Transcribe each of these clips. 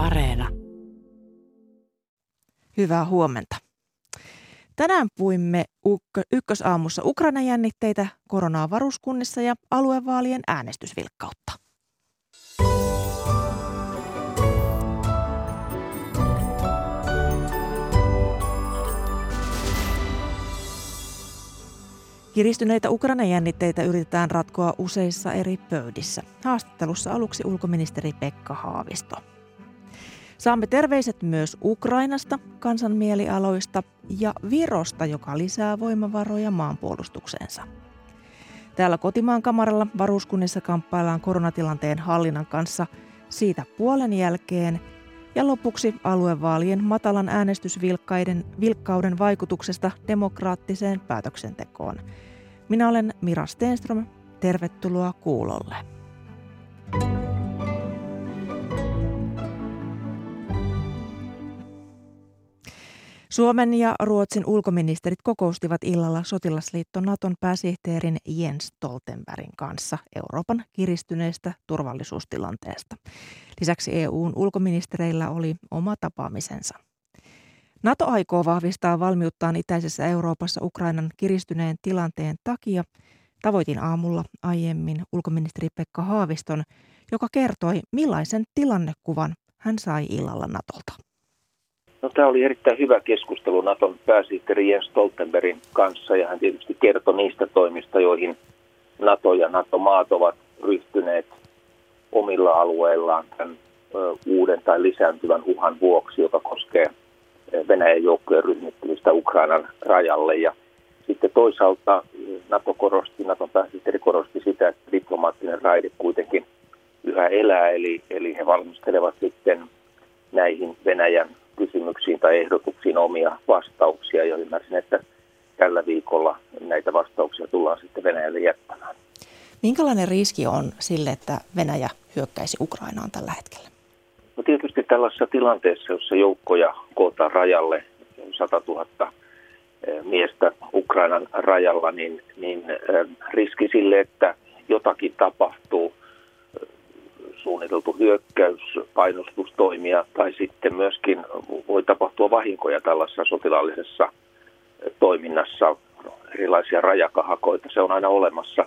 Areena. Hyvää huomenta. Tänään puimme ykkösaamussa Ukrainan jännitteitä, koronaa varuskunnissa ja aluevaalien äänestysvilkkautta. Kiristyneitä Ukrainan jännitteitä yritetään ratkoa useissa eri pöydissä. Haastattelussa aluksi ulkoministeri Pekka Haavisto. Saamme terveiset myös Ukrainasta, kansanmielialoista ja Virosta, joka lisää voimavaroja maanpuolustukseensa. Täällä kotimaan kamaralla varuskunnissa kamppaillaan koronatilanteen hallinnan kanssa siitä puolen jälkeen ja lopuksi aluevaalien matalan äänestysvilkkaiden vilkkauden vaikutuksesta demokraattiseen päätöksentekoon. Minä olen Mira Stenström. Tervetuloa kuulolle. Suomen ja Ruotsin ulkoministerit kokoustivat illalla sotilasliitto Naton pääsihteerin Jens Stoltenbergin kanssa Euroopan kiristyneestä turvallisuustilanteesta. Lisäksi EUn ulkoministereillä oli oma tapaamisensa. NATO aikoo vahvistaa valmiuttaan itäisessä Euroopassa Ukrainan kiristyneen tilanteen takia. Tavoitin aamulla aiemmin ulkoministeri Pekka Haaviston, joka kertoi, millaisen tilannekuvan hän sai illalla Natolta. No, tämä oli erittäin hyvä keskustelu Naton pääsihteeri Jens Stoltenbergin kanssa ja hän tietysti kertoi niistä toimista, joihin NATO ja NATO-maat ovat ryhtyneet omilla alueillaan tämän uuden tai lisääntyvän uhan vuoksi, joka koskee Venäjän joukkojen ryhmittymistä Ukrainan rajalle. Ja sitten toisaalta NATO korosti, Naton pääsihteeri korosti sitä, että diplomaattinen raide kuitenkin yhä elää, eli, eli he valmistelevat sitten näihin Venäjän kysymyksiin tai ehdotuksiin omia vastauksia ja ymmärsin, että tällä viikolla näitä vastauksia tullaan sitten Venäjälle jättämään. Minkälainen riski on sille, että Venäjä hyökkäisi Ukrainaan tällä hetkellä? No tietysti tällaisessa tilanteessa, jossa joukkoja kootaan rajalle 100 000 eh, miestä Ukrainan rajalla, niin, niin eh, riski sille, että jotakin tapahtuu, suunniteltu hyökkäys, painostustoimia tai sitten myöskin voi tapahtua vahinkoja tällaisessa sotilaallisessa toiminnassa, erilaisia rajakahakoita, se on aina olemassa.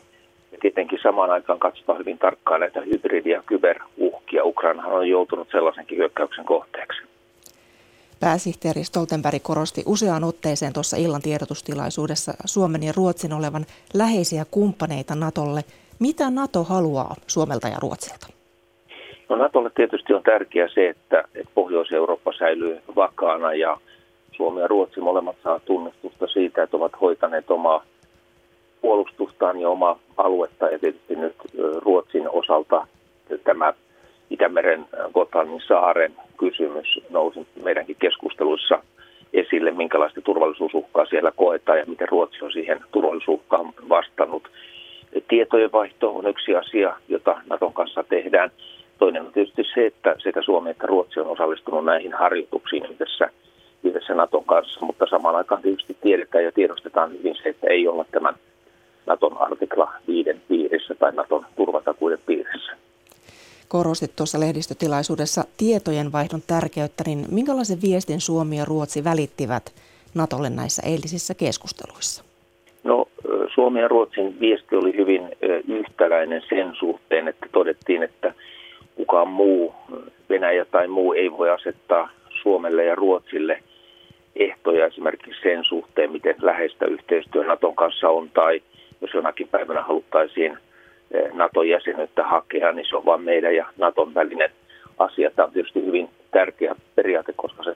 Ja tietenkin samaan aikaan katsotaan hyvin tarkkaan näitä hybridi- ja kyberuhkia. Ukrainahan on joutunut sellaisenkin hyökkäyksen kohteeksi. Pääsihteeri Stoltenberg korosti useaan otteeseen tuossa illan tiedotustilaisuudessa Suomen ja Ruotsin olevan läheisiä kumppaneita Natolle. Mitä Nato haluaa Suomelta ja Ruotsilta? No Natolle tietysti on tärkeää se, että, että Pohjois-Eurooppa säilyy vakaana ja Suomi ja Ruotsi molemmat saa tunnustusta siitä, että ovat hoitaneet omaa puolustustaan ja omaa aluetta ja tietysti nyt Ruotsin osalta tämä Itämeren Gotlandin saaren kysymys nousi meidänkin keskusteluissa esille, minkälaista turvallisuusuhkaa siellä koetaan ja miten Ruotsi on siihen turvallisuuhkaan vastannut. Tietojenvaihto on yksi asia, jota Naton kanssa tehdään. Toinen on tietysti se, että sekä Suomi että Ruotsi on osallistunut näihin harjoituksiin yhdessä, yhdessä Naton kanssa, mutta samaan aikaan tietysti tiedetään ja tiedostetaan hyvin se, että ei olla tämän Naton artikla 5 piirissä tai Naton turvatakuiden piirissä. Korostit tuossa lehdistötilaisuudessa tietojenvaihdon tärkeyttä, niin minkälaisen viestin Suomi ja Ruotsi välittivät Natolle näissä eilisissä keskusteluissa? No Suomi ja Ruotsin viesti oli hyvin yhtäläinen sen suhteen, että todettiin, että kukaan muu, Venäjä tai muu, ei voi asettaa Suomelle ja Ruotsille ehtoja esimerkiksi sen suhteen, miten läheistä yhteistyö Naton kanssa on, tai jos jonakin päivänä haluttaisiin eh, Naton jäsenyyttä hakea, niin se on vain meidän ja Naton välinen asia. Tämä on tietysti hyvin tärkeä periaate, koska se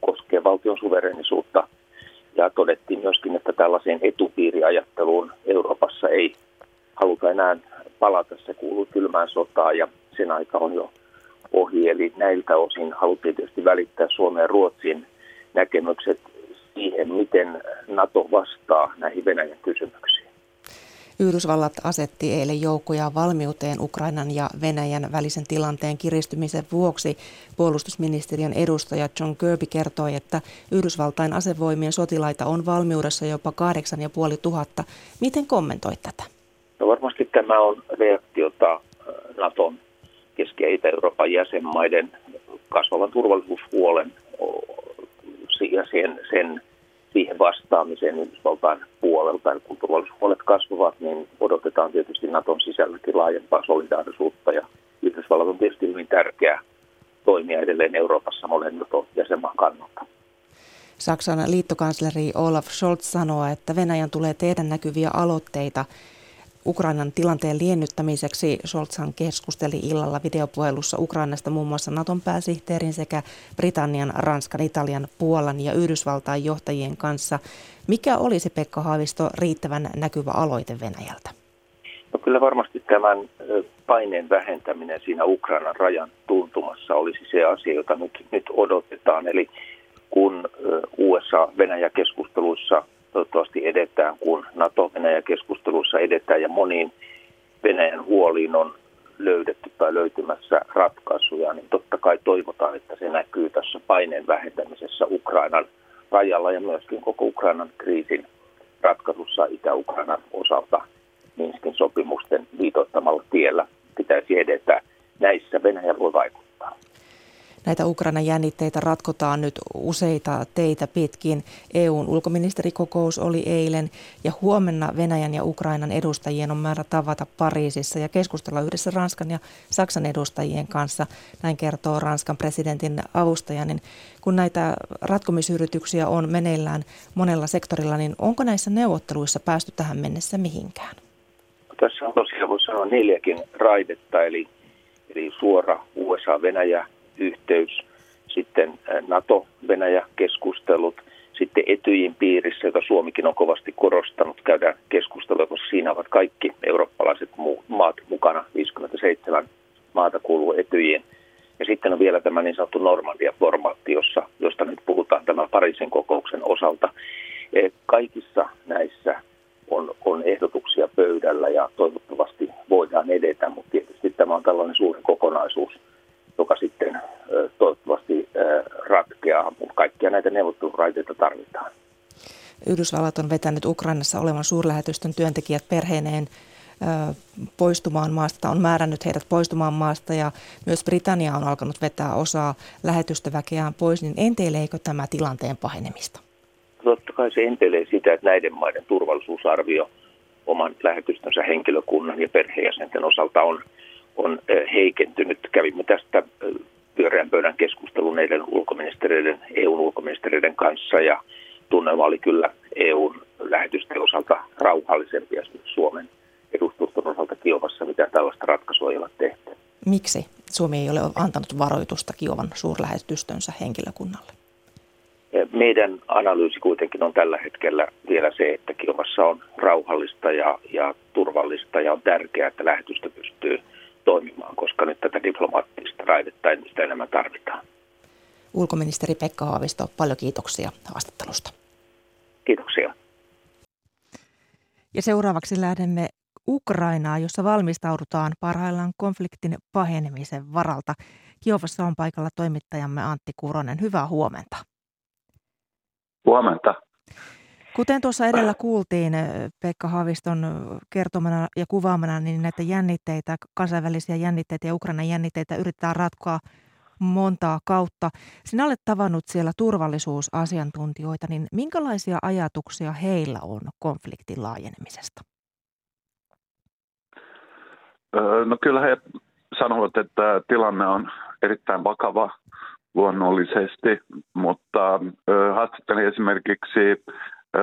koskee valtion suverenisuutta. Ja todettiin myöskin, että tällaiseen etupiiriajatteluun Euroopassa ei haluta enää palata. Se kuuluu kylmään sotaan ja sen aika on jo ohi. Eli näiltä osin haluttiin tietysti välittää Suomen ja Ruotsin näkemykset siihen, miten NATO vastaa näihin Venäjän kysymyksiin. Yhdysvallat asetti eilen joukkoja valmiuteen Ukrainan ja Venäjän välisen tilanteen kiristymisen vuoksi. Puolustusministeriön edustaja John Kirby kertoi, että Yhdysvaltain asevoimien sotilaita on valmiudessa jopa 8500. Miten kommentoit tätä? No varmasti tämä on reaktiota Naton Keski- ja Itä-Euroopan jäsenmaiden kasvavan turvallisuushuolen ja sen, sen siihen vastaamiseen Yhdysvaltain puolelta. Eli kun turvallisuushuolet kasvavat, niin odotetaan tietysti Naton sisälläkin laajempaa solidaarisuutta ja Yhdysvallat on tietysti hyvin tärkeä toimia edelleen Euroopassa monen Naton jäsenmaan kannalta. Saksan liittokansleri Olaf Scholz sanoo, että Venäjän tulee tehdä näkyviä aloitteita Ukrainan tilanteen liennyttämiseksi. Scholzhan keskusteli illalla videopuhelussa Ukrainasta muun muassa Naton pääsihteerin sekä Britannian, Ranskan, Italian, Puolan ja Yhdysvaltain johtajien kanssa. Mikä olisi Pekka Haavisto riittävän näkyvä aloite Venäjältä? No kyllä varmasti tämän paineen vähentäminen siinä Ukrainan rajan tuntumassa olisi se asia, jota nyt, nyt odotetaan. Eli kun USA-Venäjä-keskusteluissa toivottavasti edetään, kun NATO-Venäjä-keskusteluissa edetään ja moniin Venäjän huoliin on löydetty tai löytymässä ratkaisuja, niin totta kai toivotaan, että se näkyy tässä paineen vähentämisessä Ukrainan rajalla ja myöskin koko Ukrainan kriisin ratkaisussa Itä-Ukrainan osalta Minskin sopimusten viitoittamalla tiellä pitäisi edetä. Näissä Venäjä voi vaikuttaa. Näitä Ukrainan jännitteitä ratkotaan nyt useita teitä pitkin. EUn ulkoministerikokous oli eilen ja huomenna Venäjän ja Ukrainan edustajien on määrä tavata Pariisissa ja keskustella yhdessä Ranskan ja Saksan edustajien kanssa. Näin kertoo Ranskan presidentin avustaja. Niin kun näitä ratkomisyrityksiä on meneillään monella sektorilla, niin onko näissä neuvotteluissa päästy tähän mennessä mihinkään? Tässä on tosiaan voi sanoa neljäkin raidetta, eli, eli suora USA-Venäjä yhteys, sitten NATO-Venäjä-keskustelut, sitten Etyjin piirissä, jota Suomikin on kovasti korostanut, käydään keskustelua, koska siinä ovat kaikki eurooppalaiset maat mukana, 57 maata kuuluu Etyjiin. Ja sitten on vielä tämä niin sanottu Normandia-formaatti, jossa, josta nyt puhutaan tämän Pariisin kokouksen osalta. E, kaikissa näissä on, on ehdotuksia pöydällä ja toivottavasti voidaan edetä, mutta tietysti tämä on tällainen suuri kokonaisuus, joka sitten toivottavasti ratkeaa, mutta kaikkia näitä neuvotteluraiteita tarvitaan. Yhdysvallat on vetänyt Ukrainassa olevan suurlähetystön työntekijät perheineen poistumaan maasta, on määrännyt heidät poistumaan maasta ja myös Britannia on alkanut vetää osaa lähetystöväkeään pois, niin enteileekö tämä tilanteen pahenemista? Totta kai se enteilee sitä, että näiden maiden turvallisuusarvio oman lähetystönsä henkilökunnan ja perheenjäsenten osalta on on heikentynyt. Kävimme tästä pyöreän pöydän keskustelun eilen ulkoministeriöiden, EUn ulkoministeriöiden kanssa ja tunnelma oli kyllä EUn lähetysten osalta rauhallisempi ja Suomen edustuston osalta Kiovassa, mitä tällaista ratkaisua ei ole tehty. Miksi Suomi ei ole antanut varoitusta Kiovan suurlähetystönsä henkilökunnalle? Meidän analyysi kuitenkin on tällä hetkellä vielä se, että Kiovassa on rauhallista ja, ja turvallista ja on tärkeää, että lähetystö pystyy toimimaan, koska nyt tätä diplomaattista raidetta entistä enemmän tarvitaan. Ulkoministeri Pekka Haavisto, paljon kiitoksia haastattelusta. Kiitoksia. Ja seuraavaksi lähdemme Ukrainaa, jossa valmistaudutaan parhaillaan konfliktin pahenemisen varalta. Kiovassa on paikalla toimittajamme Antti Kuronen. Hyvää huomenta. Huomenta. Kuten tuossa edellä kuultiin eh, Pekka Haaviston kertomana ja kuvaamana, niin näitä jännitteitä, kansainvälisiä jännitteitä ja Ukrainan jännitteitä yritetään ratkoa montaa kautta. Sinä olet tavannut siellä turvallisuusasiantuntijoita, niin minkälaisia ajatuksia heillä on konfliktin laajenemisesta? No kyllä he sanovat, että tilanne on erittäin vakava luonnollisesti, mutta haastattelin esimerkiksi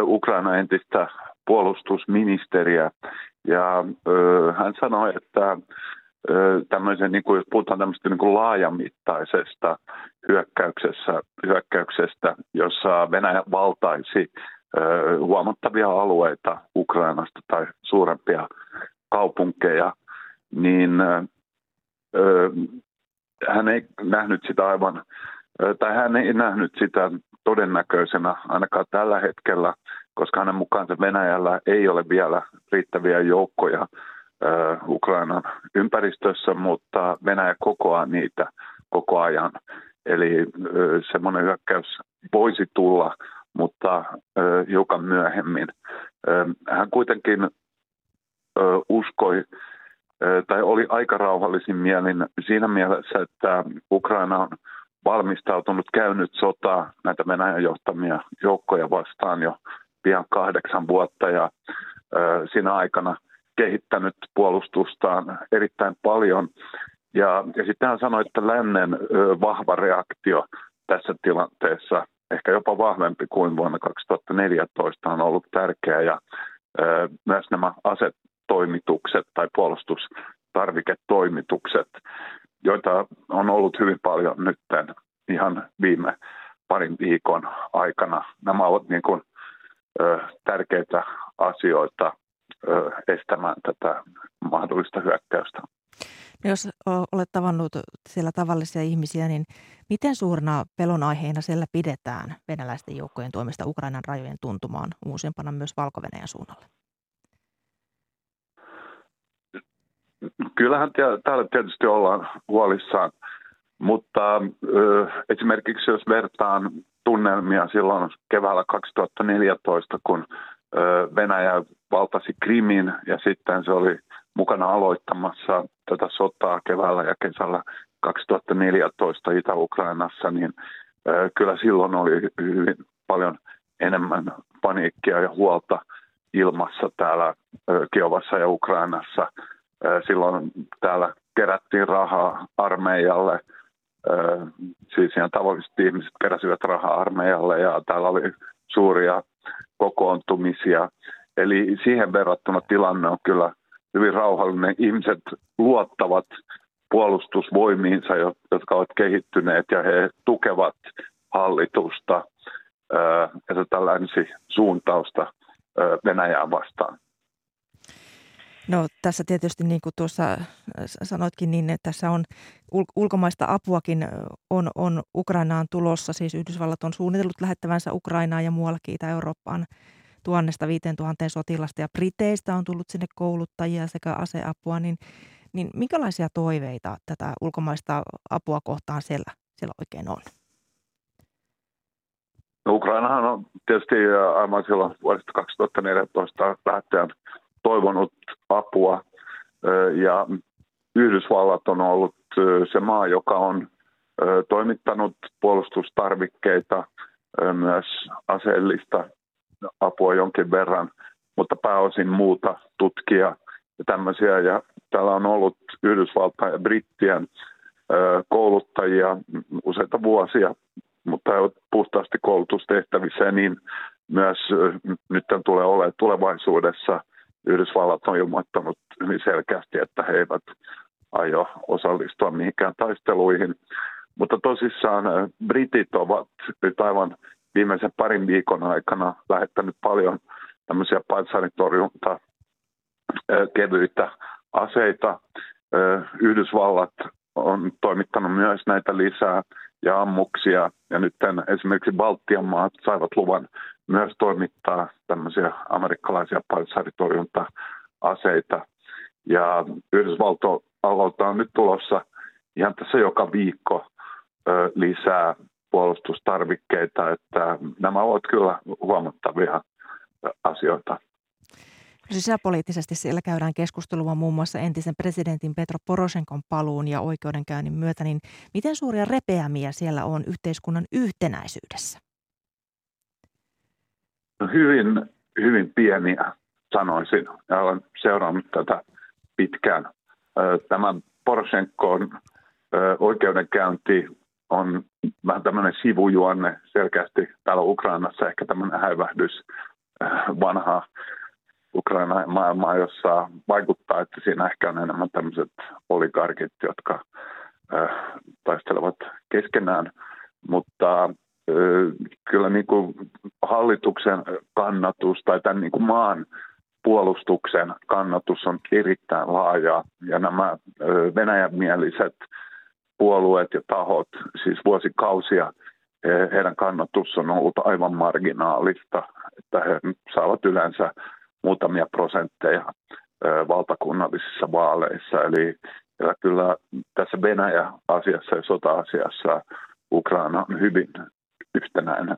Ukraina entistä puolustusministeriä. Ja ö, hän sanoi, että ö, tämmöisen, niin kuin, jos puhutaan tämmöistä niin kuin laajamittaisesta hyökkäyksessä, hyökkäyksestä, jossa Venäjä valtaisi ö, huomattavia alueita Ukrainasta tai suurempia kaupunkeja, niin ö, hän ei nähnyt sitä aivan, tai hän ei nähnyt sitä todennäköisenä ainakaan tällä hetkellä, koska hänen mukaansa Venäjällä ei ole vielä riittäviä joukkoja Ukrainan ympäristössä, mutta Venäjä kokoaa niitä koko ajan. Eli semmoinen hyökkäys voisi tulla, mutta hiukan myöhemmin. Hän kuitenkin uskoi tai oli aika rauhallisin mielin siinä mielessä, että Ukraina on valmistautunut, käynyt sotaa näitä Venäjän johtamia joukkoja vastaan jo pian kahdeksan vuotta ja ö, siinä aikana kehittänyt puolustustaan erittäin paljon. Ja, ja sitten hän sanoi, että lännen ö, vahva reaktio tässä tilanteessa, ehkä jopa vahvempi kuin vuonna 2014, on ollut tärkeä ja ö, myös nämä asetoimitukset tai puolustustarviketoimitukset joita on ollut hyvin paljon nyt ihan viime parin viikon aikana. Nämä ovat niin kuin, ö, tärkeitä asioita ö, estämään tätä mahdollista hyökkäystä. No jos olet tavannut siellä tavallisia ihmisiä, niin miten suurena pelon aiheena siellä pidetään venäläisten joukkojen toimesta Ukrainan rajojen tuntumaan uusimpana myös valko suunnalle? Kyllähän täällä tietysti ollaan huolissaan, mutta ö, esimerkiksi jos vertaan tunnelmia silloin keväällä 2014, kun ö, Venäjä valtasi Krimin ja sitten se oli mukana aloittamassa tätä sotaa keväällä ja kesällä 2014 Itä-Ukrainassa, niin ö, kyllä silloin oli hyvin paljon enemmän paniikkia ja huolta ilmassa täällä Kiovassa ja Ukrainassa – Silloin täällä kerättiin rahaa armeijalle, siis ihan tavalliset ihmiset keräsivät rahaa armeijalle ja täällä oli suuria kokoontumisia. Eli siihen verrattuna tilanne on kyllä hyvin rauhallinen. Ihmiset luottavat puolustusvoimiinsa, jotka ovat kehittyneet ja he tukevat hallitusta ja tätä länsi-suuntausta Venäjää vastaan. No tässä tietysti niin kuin tuossa sanoitkin, niin että tässä on ulkomaista apuakin on, on Ukrainaan tulossa. Siis Yhdysvallat on suunnitellut lähettävänsä Ukrainaan ja muuallakin Itä-Eurooppaan tuhannesta viiteen tuhanteen sotilasta ja Briteistä on tullut sinne kouluttajia sekä aseapua, niin, niin minkälaisia toiveita tätä ulkomaista apua kohtaan siellä, siellä oikein on? No Ukrainahan on tietysti aivan silloin vuodesta 2014 lähtien toivonut apua ja Yhdysvallat on ollut se maa, joka on toimittanut puolustustarvikkeita, myös aseellista apua jonkin verran, mutta pääosin muuta tutkia ja tämmöisiä. Ja täällä on ollut Yhdysvaltain ja Brittien kouluttajia useita vuosia, mutta he ovat puhtaasti koulutustehtävissä niin myös nyt tulee olemaan tulevaisuudessa Yhdysvallat on ilmoittanut hyvin selkeästi, että he eivät aio osallistua mihinkään taisteluihin. Mutta tosissaan äh, britit ovat nyt aivan viimeisen parin viikon aikana lähettänyt paljon tämmöisiä panssaritorjunta äh, kevyitä aseita. Äh, Yhdysvallat on toimittanut myös näitä lisää ja ammuksia. Ja nyt esimerkiksi Baltian maat saivat luvan myös toimittaa tämmöisiä amerikkalaisia panssaritorjunta-aseita. Ja Yhdysvaltoalta on nyt tulossa ihan tässä joka viikko ö, lisää puolustustarvikkeita, että nämä ovat kyllä huomattavia asioita. Sisäpoliittisesti siellä käydään keskustelua muun muassa entisen presidentin Petro Poroshenkon paluun ja oikeudenkäynnin myötä, niin miten suuria repeämiä siellä on yhteiskunnan yhtenäisyydessä? Hyvin, hyvin pieniä sanoisin. Ja olen seurannut tätä pitkään. Tämä Poroshenkon oikeudenkäynti on vähän tämmöinen sivujuonne selkeästi täällä Ukrainassa, ehkä tämmöinen häivähdys vanhaa Ukraina maailmaa, jossa vaikuttaa, että siinä ehkä on enemmän tämmöiset oligarkit, jotka taistelevat keskenään, mutta kyllä niin kuin hallituksen kannatus tai tämän niin kuin maan puolustuksen kannatus on erittäin laaja ja nämä Venäjän mieliset puolueet ja tahot, siis vuosikausia heidän kannatus on ollut aivan marginaalista, että he saavat yleensä muutamia prosentteja valtakunnallisissa vaaleissa. Eli kyllä tässä Venäjä-asiassa ja sota-asiassa Ukraina on hyvin yhtenäinen.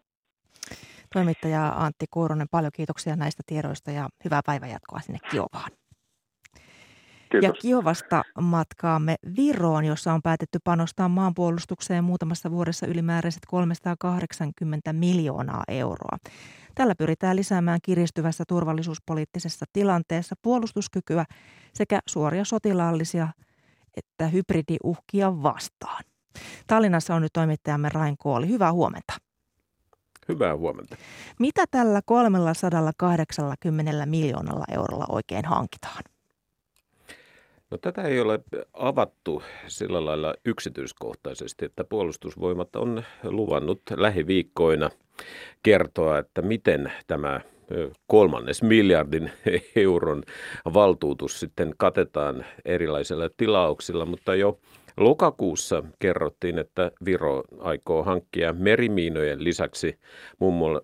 Toimittaja Antti Kuuronen, paljon kiitoksia näistä tiedoista ja hyvää päivänjatkoa sinne Kiovaan. Kiitos. Ja Kiovasta matkaamme Viroon, jossa on päätetty panostaa maanpuolustukseen muutamassa vuodessa ylimääräiset 380 miljoonaa euroa. Tällä pyritään lisäämään kiristyvässä turvallisuuspoliittisessa tilanteessa puolustuskykyä sekä suoria sotilaallisia että hybridiuhkia vastaan. Tallinnassa on nyt toimittajamme Rain Kooli. Hyvää huomenta. Hyvää huomenta. Mitä tällä 380 miljoonalla eurolla oikein hankitaan? No, tätä ei ole avattu sillä lailla yksityiskohtaisesti, että puolustusvoimat on luvannut lähiviikkoina kertoa, että miten tämä kolmannes miljardin euron valtuutus sitten katetaan erilaisilla tilauksilla, mutta jo Lokakuussa kerrottiin, että Viro aikoo hankkia merimiinojen lisäksi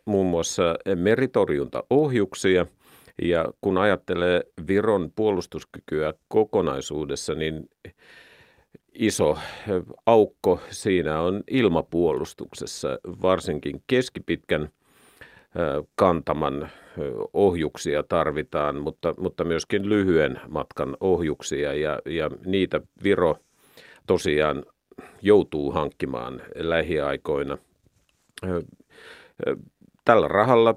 muun muassa meritorjuntaohjuksia. Ja kun ajattelee Viron puolustuskykyä kokonaisuudessa, niin iso aukko siinä on ilmapuolustuksessa, varsinkin keskipitkän kantaman ohjuksia tarvitaan, mutta, mutta myöskin lyhyen matkan ohjuksia ja, ja niitä Viro – tosiaan joutuu hankkimaan lähiaikoina. Tällä rahalla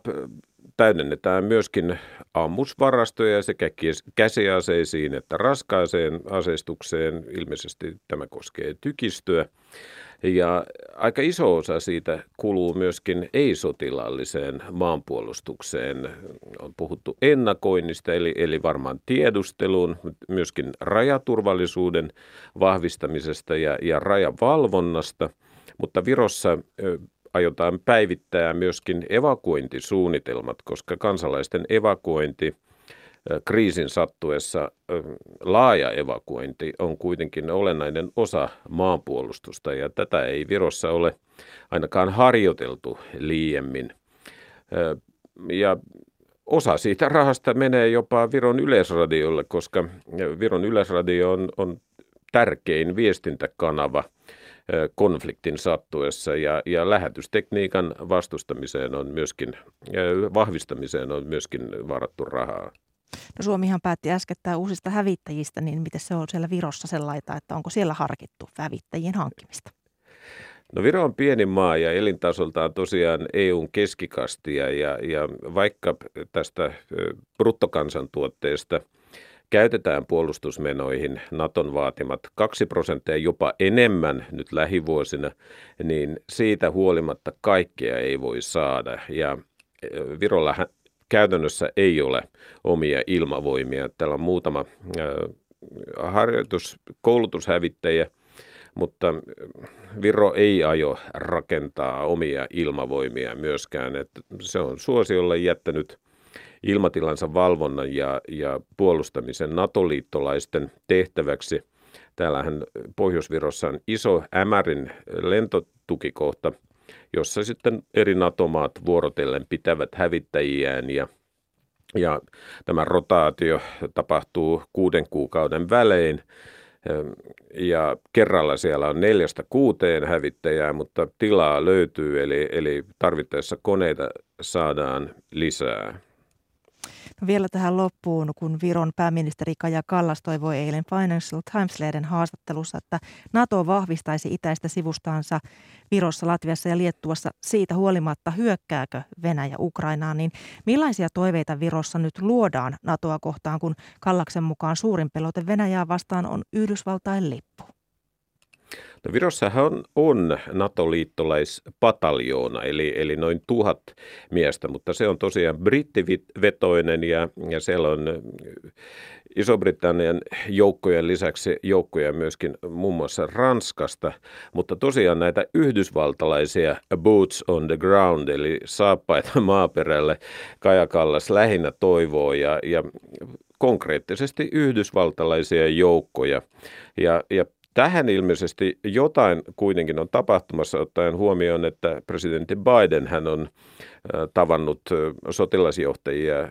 täydennetään myöskin ammusvarastoja sekä käsiaseisiin että raskaaseen aseistukseen. Ilmeisesti tämä koskee tykistöä. Ja aika iso osa siitä kuluu myöskin ei-sotilaalliseen maanpuolustukseen. On puhuttu ennakoinnista, eli, eli varmaan tiedustelun, myöskin rajaturvallisuuden vahvistamisesta ja, ja rajavalvonnasta. Mutta Virossa aiotaan päivittää myöskin evakuointisuunnitelmat, koska kansalaisten evakuointi – kriisin sattuessa laaja evakuointi on kuitenkin olennainen osa maanpuolustusta ja tätä ei Virossa ole ainakaan harjoiteltu liiemmin. Ja osa siitä rahasta menee jopa Viron yleisradiolle, koska Viron yleisradio on, on tärkein viestintäkanava konfliktin sattuessa ja, ja lähetystekniikan vastustamiseen on myöskin, vahvistamiseen on myöskin varattu rahaa. No Suomihan päätti äskettäin uusista hävittäjistä, niin miten se on siellä Virossa sellaita, että onko siellä harkittu hävittäjien hankkimista? No Viro on pieni maa ja elintasoltaan tosiaan EUn keskikastia ja, ja vaikka tästä bruttokansantuotteesta käytetään puolustusmenoihin Naton vaatimat 2 prosenttia jopa enemmän nyt lähivuosina, niin siitä huolimatta kaikkea ei voi saada. Ja Virolla käytännössä ei ole omia ilmavoimia. Täällä on muutama harjoitus, koulutushävittäjä, mutta Viro ei aio rakentaa omia ilmavoimia myöskään. Että se on suosiolle jättänyt ilmatilansa valvonnan ja, ja puolustamisen NATO-liittolaisten tehtäväksi. Täällähän Pohjois-Virossa on iso Ämärin lentotukikohta – jossa sitten eri NATO-maat vuorotellen pitävät hävittäjiään ja ja tämä rotaatio tapahtuu kuuden kuukauden välein. Ja kerralla siellä on neljästä kuuteen hävittäjää, mutta tilaa löytyy, eli, eli tarvittaessa koneita saadaan lisää. No vielä tähän loppuun, kun Viron pääministeri Kaja Kallas toivoi eilen Financial Times-lehden haastattelussa, että NATO vahvistaisi itäistä sivustaansa Virossa, Latviassa ja Liettuassa siitä huolimatta hyökkääkö Venäjä Ukrainaan, niin millaisia toiveita Virossa nyt luodaan NATOa kohtaan, kun Kallaksen mukaan suurin pelote Venäjää vastaan on Yhdysvaltain lippu? No Virossahan on, on NATO-liittolaispataljoona, eli, eli noin tuhat miestä, mutta se on tosiaan brittivetoinen ja, ja siellä on Iso-Britannian joukkojen lisäksi joukkoja myöskin muun muassa Ranskasta, mutta tosiaan näitä yhdysvaltalaisia boots on the ground, eli saappaita maaperälle Kajakallas lähinnä toivoo ja, ja konkreettisesti yhdysvaltalaisia joukkoja. Ja, ja Tähän ilmeisesti jotain kuitenkin on tapahtumassa ottaen huomioon, että presidentti Biden hän on tavannut sotilasjohtajia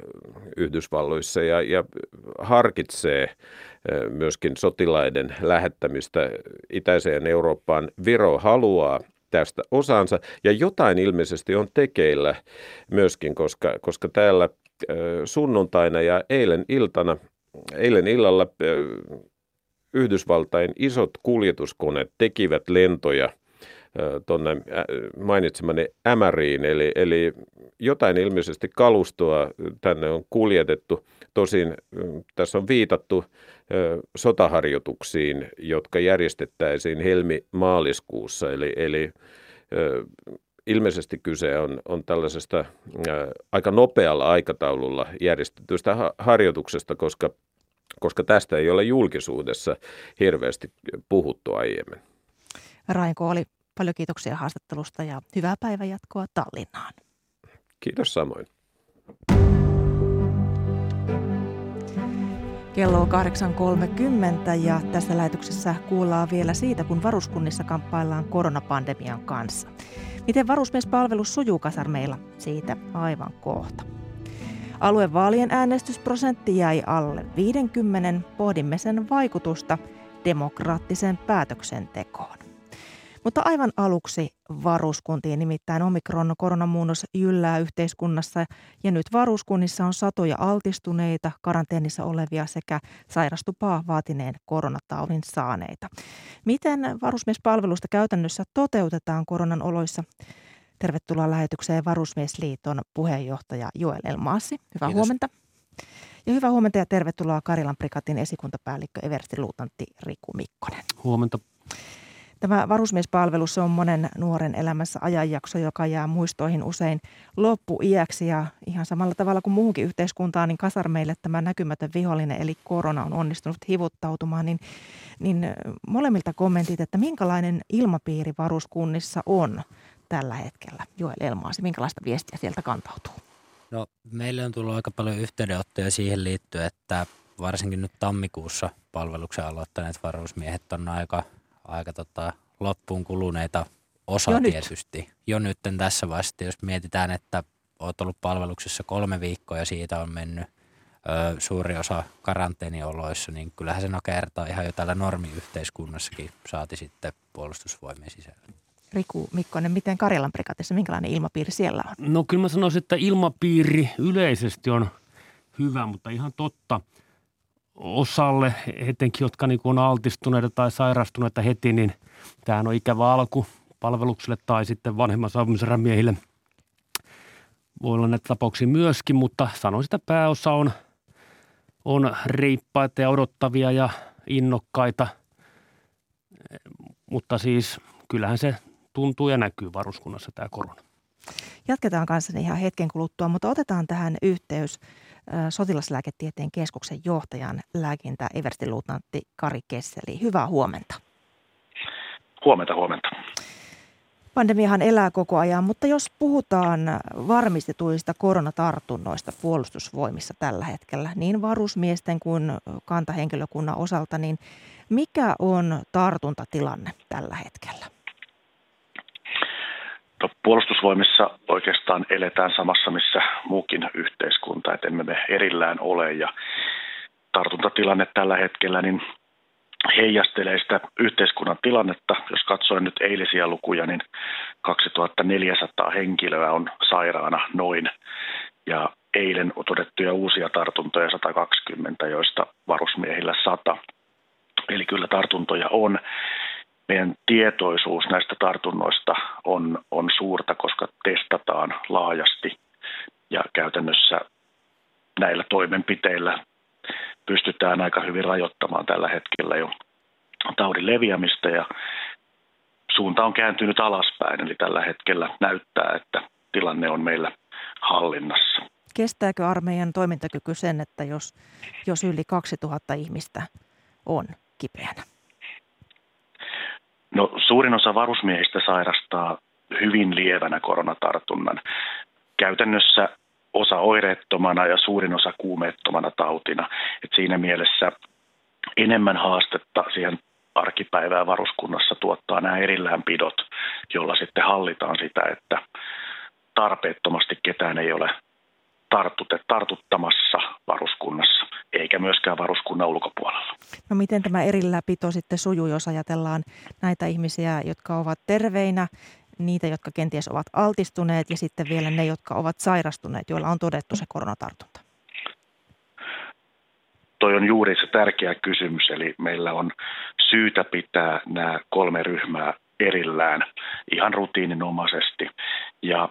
Yhdysvalloissa ja, ja harkitsee myöskin sotilaiden lähettämistä itäiseen Eurooppaan. Viro haluaa tästä osansa ja jotain ilmeisesti on tekeillä myöskin, koska, koska täällä sunnuntaina ja eilen iltana eilen illalla Yhdysvaltain isot kuljetuskoneet tekivät lentoja tuonne mainitsemani Ämäriin, eli, eli jotain ilmeisesti kalustoa tänne on kuljetettu. Tosin tässä on viitattu sotaharjoituksiin, jotka järjestettäisiin helmi-maaliskuussa, eli, eli ilmeisesti kyse on, on tällaisesta aika nopealla aikataululla järjestetystä ha- harjoituksesta, koska, koska tästä ei ole julkisuudessa hirveästi puhuttu aiemmin. Rainko oli paljon kiitoksia haastattelusta ja hyvää päivänjatkoa Tallinnaan. Kiitos samoin. Kello on 8.30 ja tässä lähetyksessä kuullaan vielä siitä, kun varuskunnissa kamppaillaan koronapandemian kanssa. Miten varusmiespalvelus sujuu kasarmeilla? Siitä aivan kohta. Aluevaalien äänestysprosentti jäi alle 50. Pohdimme sen vaikutusta demokraattiseen päätöksentekoon. Mutta aivan aluksi varuskuntiin, nimittäin omikron koronamuunnos jyllää yhteiskunnassa ja nyt varuskunnissa on satoja altistuneita, karanteenissa olevia sekä sairastupaa vaatineen koronataudin saaneita. Miten varusmiespalvelusta käytännössä toteutetaan koronan oloissa? Tervetuloa lähetykseen Varusmiesliiton puheenjohtaja Joel Elmaassi. Hyvää Kiitos. huomenta. Ja hyvää huomenta ja tervetuloa Karilan prikatin esikuntapäällikkö Eversti Luutantti Riku Mikkonen. Huomenta. Tämä varusmiespalvelus on monen nuoren elämässä ajanjakso, joka jää muistoihin usein loppuiäksi ja ihan samalla tavalla kuin muuhunkin yhteiskuntaan, niin kasarmeille tämä näkymätön vihollinen eli korona on onnistunut hivuttautumaan, niin, niin molemmilta kommentit, että minkälainen ilmapiiri varuskunnissa on tällä hetkellä? Joel Elmaasi, minkälaista viestiä sieltä kantautuu? No meille on tullut aika paljon yhteydenottoja siihen liittyen, että varsinkin nyt tammikuussa palveluksen aloittaneet varusmiehet on aika – aika tota, loppuun kuluneita osa jo tietysti. Nyt. Jo nyt tässä vaiheessa, jos mietitään, että olet ollut palveluksessa kolme viikkoa ja siitä on mennyt ö, suuri osa karanteenioloissa, niin kyllähän se nakertaa ihan jo täällä normiyhteiskunnassakin saati sitten puolustusvoimien sisällä. Riku Mikkonen, miten Karjalan prikatissa, minkälainen ilmapiiri siellä on? No kyllä mä sanoisin, että ilmapiiri yleisesti on hyvä, mutta ihan totta – osalle, etenkin jotka niin on altistuneita tai sairastuneita heti, niin tämähän on ikävä alku palvelukselle tai sitten vanhemman saapumisrän miehille. Voi olla näitä tapauksia myöskin, mutta sanoisin, että pääosa on, on reippaita ja odottavia ja innokkaita. Mutta siis kyllähän se tuntuu ja näkyy varuskunnassa tämä korona. Jatketaan kanssa ihan hetken kuluttua, mutta otetaan tähän yhteys sotilaslääketieteen keskuksen johtajan lääkintä everstiluutnantti Kari Kesseli. Hyvää huomenta. Huomenta, huomenta. Pandemiahan elää koko ajan, mutta jos puhutaan varmistetuista koronatartunnoista puolustusvoimissa tällä hetkellä, niin varusmiesten kuin kantahenkilökunnan osalta, niin mikä on tartuntatilanne tällä hetkellä? No, puolustusvoimissa oikeastaan eletään samassa, missä muukin yhteiskunta, että emme me erillään ole ja tartuntatilanne tällä hetkellä niin heijastelee sitä yhteiskunnan tilannetta. Jos katsoin nyt eilisiä lukuja, niin 2400 henkilöä on sairaana noin ja eilen on todettuja uusia tartuntoja 120, joista varusmiehillä 100. Eli kyllä tartuntoja on meidän tietoisuus näistä tartunnoista on, on suurta, koska testataan laajasti ja käytännössä näillä toimenpiteillä pystytään aika hyvin rajoittamaan tällä hetkellä jo taudin leviämistä ja suunta on kääntynyt alaspäin, eli tällä hetkellä näyttää, että tilanne on meillä hallinnassa. Kestääkö armeijan toimintakyky sen, että jos, jos yli 2000 ihmistä on kipeänä? No, suurin osa varusmiehistä sairastaa hyvin lievänä koronatartunnan. Käytännössä osa oireettomana ja suurin osa kuumeettomana tautina. Et siinä mielessä enemmän haastetta siihen arkipäivää varuskunnassa tuottaa nämä erilläänpidot, jolla sitten hallitaan sitä, että tarpeettomasti ketään ei ole tartute, tartuttamassa varuskunnassa, eikä myöskään varuskunnan ulkopuolella. No miten tämä erilläpito sitten sujuu, jos ajatellaan näitä ihmisiä, jotka ovat terveinä, niitä, jotka kenties ovat altistuneet ja sitten vielä ne, jotka ovat sairastuneet, joilla on todettu se koronatartunta? toi on juuri se tärkeä kysymys, eli meillä on syytä pitää nämä kolme ryhmää erillään ihan rutiininomaisesti. Ja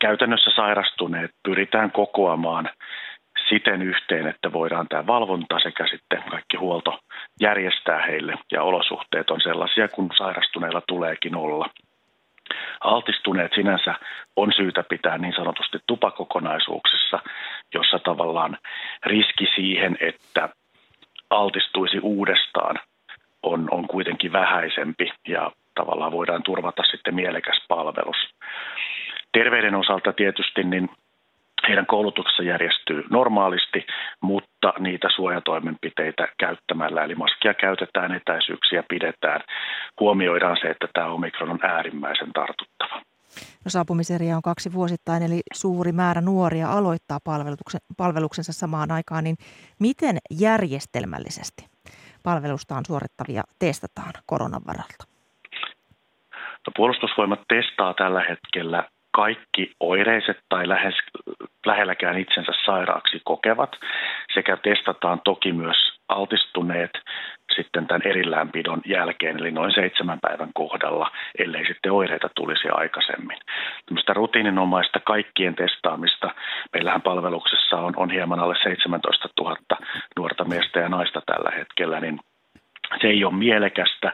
käytännössä sairastuneet pyritään kokoamaan siten yhteen, että voidaan tämä valvonta sekä sitten kaikki huolto järjestää heille ja olosuhteet on sellaisia, kun sairastuneilla tuleekin olla. Altistuneet sinänsä on syytä pitää niin sanotusti tupakokonaisuuksissa, jossa tavallaan riski siihen, että altistuisi uudestaan, on, on kuitenkin vähäisempi ja tavallaan voidaan turvata sitten mielekäs palvelus. Terveyden osalta tietysti niin heidän koulutuksessa järjestyy normaalisti, mutta niitä suojatoimenpiteitä käyttämällä, eli maskia käytetään, etäisyyksiä pidetään. Huomioidaan se, että tämä omikron on äärimmäisen tartuttava. No saapumiseria on kaksi vuosittain, eli suuri määrä nuoria aloittaa palveluksensa samaan aikaan, niin miten järjestelmällisesti palvelustaan suorittavia testataan koronan varalta? No, puolustusvoimat testaa tällä hetkellä kaikki oireiset tai lähes, lähelläkään itsensä sairaaksi kokevat sekä testataan toki myös altistuneet sitten tämän erilläänpidon jälkeen, eli noin seitsemän päivän kohdalla, ellei sitten oireita tulisi aikaisemmin. Tämmöistä rutiininomaista kaikkien testaamista, meillähän palveluksessa on, on hieman alle 17 000 nuorta miestä ja naista tällä hetkellä, niin se ei ole mielekästä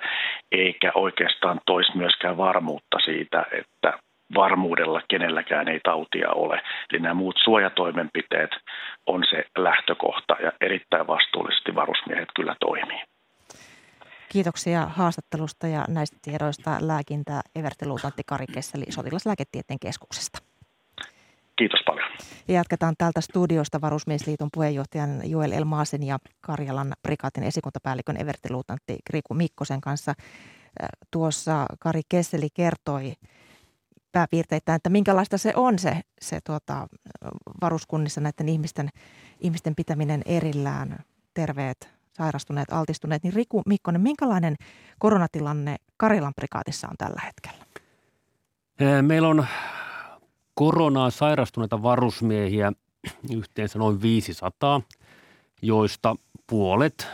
eikä oikeastaan toisi myöskään varmuutta siitä, että varmuudella kenelläkään ei tautia ole. Eli nämä muut suojatoimenpiteet on se lähtökohta ja erittäin vastuullisesti varusmiehet kyllä toimii. Kiitoksia haastattelusta ja näistä tiedoista lääkintä Evertiluutantti Kari Kesseli Sotilaslääketieteen keskuksesta. Kiitos paljon. Ja jatketaan täältä studiosta Varusmiesliiton puheenjohtajan Joel Elmaasen ja Karjalan prikaatin esikuntapäällikön Evertiluutantti Riku Mikkosen kanssa. Tuossa Kari Kesseli kertoi pääpiirteittäin, että minkälaista se on se, se tuota, varuskunnissa näiden ihmisten, ihmisten pitäminen erillään, terveet, sairastuneet, altistuneet. Niin Riku Mikkonen, minkälainen koronatilanne Karjalan prikaatissa on tällä hetkellä? Meillä on koronaa sairastuneita varusmiehiä yhteensä noin 500, joista puolet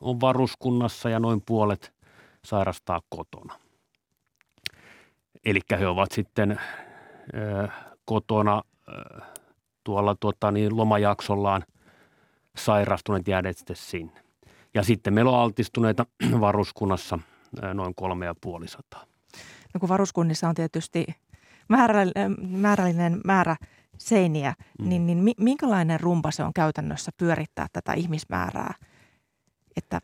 on varuskunnassa ja noin puolet sairastaa kotona. Eli he ovat sitten ö, kotona ö, tuolla tuota, niin lomajaksollaan sairastuneet jääneet sitten sinne. Ja sitten meillä on altistuneita varuskunnassa noin kolme ja puoli sataa. No kun varuskunnissa on tietysti määrällinen, määrällinen määrä seiniä, mm. niin, niin minkälainen rumpa se on käytännössä pyörittää tätä ihmismäärää, että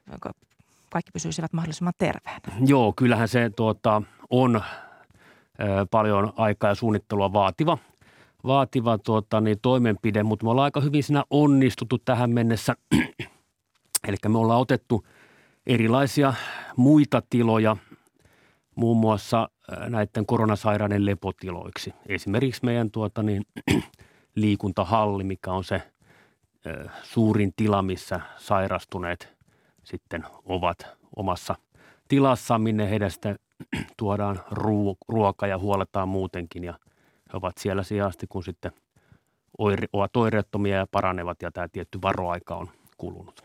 kaikki pysyisivät mahdollisimman terveenä? Joo, kyllähän se tuota, on paljon aikaa ja suunnittelua vaativa, vaativa tuota, niin toimenpide, mutta me ollaan aika hyvin siinä onnistuttu tähän mennessä. Eli me ollaan otettu erilaisia muita tiloja, muun muassa näiden koronasairaiden lepotiloiksi. Esimerkiksi meidän tuota, niin, liikuntahalli, mikä on se suurin tila, missä sairastuneet sitten ovat omassa tilassa, minne heidän sitten tuodaan ruoka ja huoletaan muutenkin ja he ovat siellä siihen asti, kun sitten oire, ovat oireettomia ja paranevat ja tämä tietty varoaika on kulunut.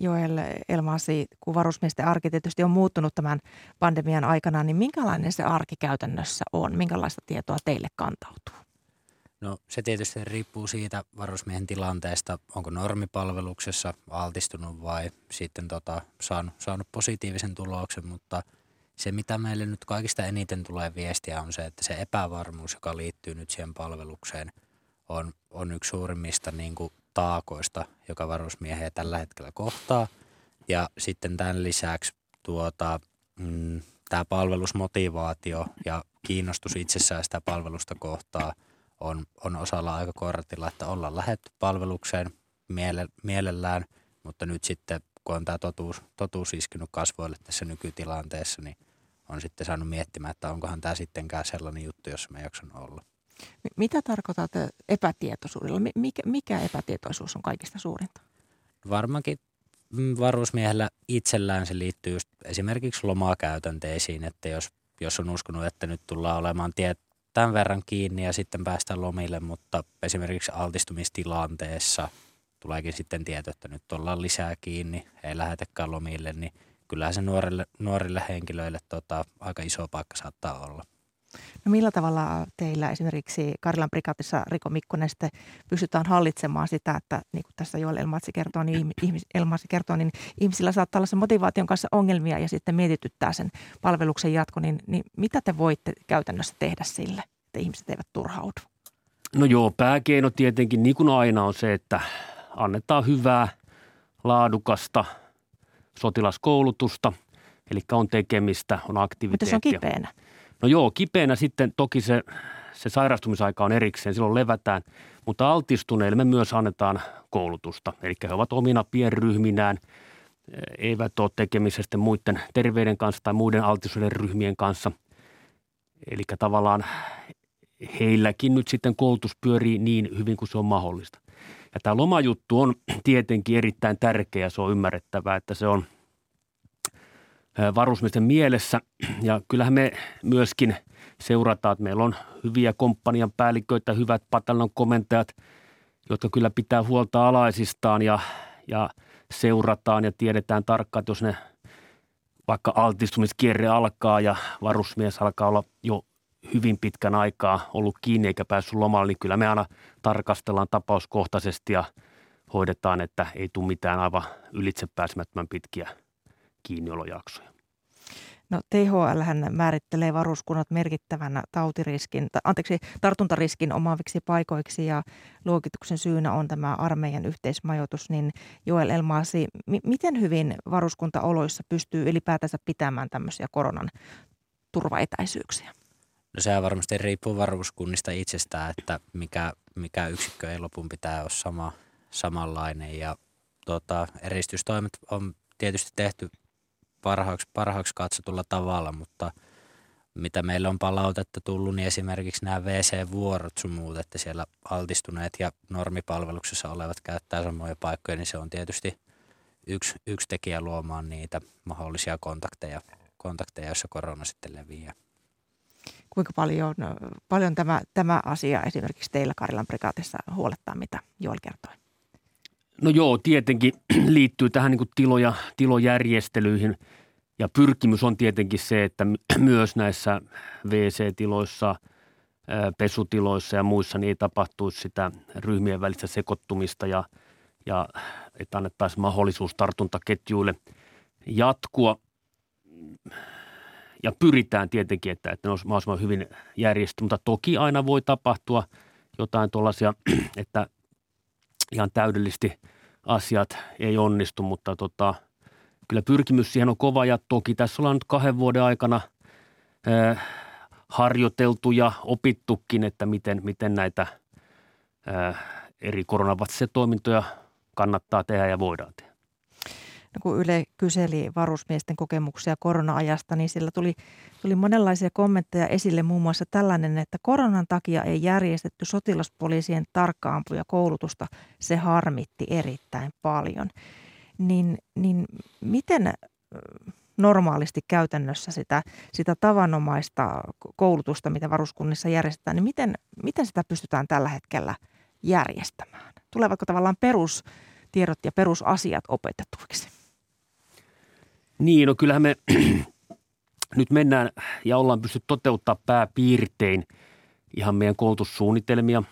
Joel Elmasi, kun varusmiesten arki tietysti on muuttunut tämän pandemian aikana, niin minkälainen se arki käytännössä on? Minkälaista tietoa teille kantautuu? No se tietysti riippuu siitä varusmiehen tilanteesta, onko normipalveluksessa altistunut vai sitten tota, saanut, saanut positiivisen tuloksen, mutta – se, mitä meille nyt kaikista eniten tulee viestiä, on se, että se epävarmuus, joka liittyy nyt siihen palvelukseen, on, on yksi suurimmista niin kuin taakoista, joka varusmiehiä tällä hetkellä kohtaa. Ja sitten tämän lisäksi tuota, mm, tämä palvelusmotivaatio ja kiinnostus itsessään sitä palvelusta kohtaa on, on osalla aika kortilla, että ollaan lähetty palvelukseen miele, mielellään, mutta nyt sitten kun on tämä totuus, totuus iskenyt kasvoille tässä nykytilanteessa, niin on sitten saanut miettimään, että onkohan tämä sittenkään sellainen juttu, jossa mä jaksan olla. Mitä tarkoitat epätietoisuudella? Mikä, mikä epätietoisuus on kaikista suurinta? Varmaankin mm, varusmiehellä itsellään se liittyy just esimerkiksi lomakäytänteisiin, että jos, jos on uskonut, että nyt tullaan olemaan tie, tämän verran kiinni ja sitten päästään lomille, mutta esimerkiksi altistumistilanteessa tuleekin sitten tieto, että nyt ollaan lisää kiinni, ei lähetäkään lomille, niin kyllähän se nuorille, nuorille henkilöille tota, aika iso paikka saattaa olla. No millä tavalla teillä esimerkiksi Karilan prikaatissa Riko Mikkonen sitten pystytään hallitsemaan sitä, että niin kuin tässä Joel Elmatsi kertoo, niin, ihmis, Elmatsi kertoo, niin ihmisillä saattaa olla sen motivaation kanssa ongelmia ja sitten mietityttää sen palveluksen jatko, niin, niin mitä te voitte käytännössä tehdä sille, että ihmiset eivät turhaudu? No joo, pääkeino tietenkin niin kuin aina on se, että annetaan hyvää, laadukasta sotilaskoulutusta, eli on tekemistä, on aktiviteettia. Mutta se on kipeänä. No joo, kipeänä sitten toki se, se sairastumisaika on erikseen, silloin levätään, mutta altistuneille me myös annetaan koulutusta. Eli he ovat omina pienryhminään, eivät ole tekemisestä muiden terveyden kanssa tai muiden altistuneiden ryhmien kanssa. Eli tavallaan heilläkin nyt sitten koulutus pyörii niin hyvin kuin se on mahdollista. Ja tämä lomajuttu on tietenkin erittäin tärkeä, se on ymmärrettävää, että se on varusmiesten mielessä. Ja kyllähän me myöskin seurataan, että meillä on hyviä komppanian päälliköitä, hyvät pataljon komentajat, jotka kyllä pitää huolta alaisistaan ja, ja seurataan ja tiedetään tarkkaan, että jos ne vaikka altistumiskierre alkaa ja varusmies alkaa olla jo hyvin pitkän aikaa ollut kiinni eikä päässyt lomalle, niin kyllä me aina tarkastellaan tapauskohtaisesti ja hoidetaan, että ei tule mitään aivan ylitse pääsemättömän pitkiä kiinniolojaksoja. No THL määrittelee varuskunnat merkittävän tautiriskin, anteeksi, tartuntariskin omaaviksi paikoiksi ja luokituksen syynä on tämä armeijan yhteismajoitus, niin Joel Elmaasi, m- miten hyvin varuskuntaoloissa pystyy ylipäätänsä pitämään tämmöisiä koronan turvaetäisyyksiä? No sehän varmasti riippuu varuskunnista itsestään, että mikä, mikä yksikkö ei lopun pitää olla sama, samanlainen. Ja tuota, eristystoimet on tietysti tehty parhaaksi, parhaaksi katsotulla tavalla, mutta mitä meillä on palautetta tullut, niin esimerkiksi nämä WC-vuorot sun muut, että siellä altistuneet ja normipalveluksessa olevat käyttää samoja paikkoja, niin se on tietysti yksi, yksi tekijä luomaan niitä mahdollisia kontakteja, kontakteja joissa korona sitten leviää kuinka paljon, paljon tämä, tämä asia esimerkiksi teillä Karilan prikaatissa huolettaa, mitä Joel kertoi? No joo, tietenkin liittyy tähän niin tiloja, tilojärjestelyihin ja pyrkimys on tietenkin se, että myös näissä WC-tiloissa, pesutiloissa ja muissa niin ei tapahtuisi sitä ryhmien välistä sekoittumista ja, ja että annettaisiin mahdollisuus tartuntaketjuille jatkua ja pyritään tietenkin, että, että ne olisi mahdollisimman hyvin järjestetty, mutta toki aina voi tapahtua jotain tuollaisia, että ihan täydellisesti asiat ei onnistu, mutta tota, kyllä pyrkimys siihen on kova. Ja toki tässä ollaan nyt kahden vuoden aikana äh, harjoiteltu ja opittukin, että miten, miten näitä äh, eri koronavatsetoimintoja kannattaa tehdä ja voidaan tehdä kun Yle kyseli varusmiesten kokemuksia korona-ajasta, niin sillä tuli, tuli monenlaisia kommentteja esille, muun muassa tällainen, että koronan takia ei järjestetty sotilaspoliisien tarkkaampuja koulutusta. Se harmitti erittäin paljon. Niin, niin miten normaalisti käytännössä sitä, sitä tavanomaista koulutusta, mitä varuskunnissa järjestetään, niin miten, miten sitä pystytään tällä hetkellä järjestämään? Tulevatko tavallaan perustiedot ja perusasiat opetetuiksi? Niin, no kyllähän me nyt mennään ja ollaan pysty toteuttaa pääpiirtein ihan meidän koulutussuunnitelmia.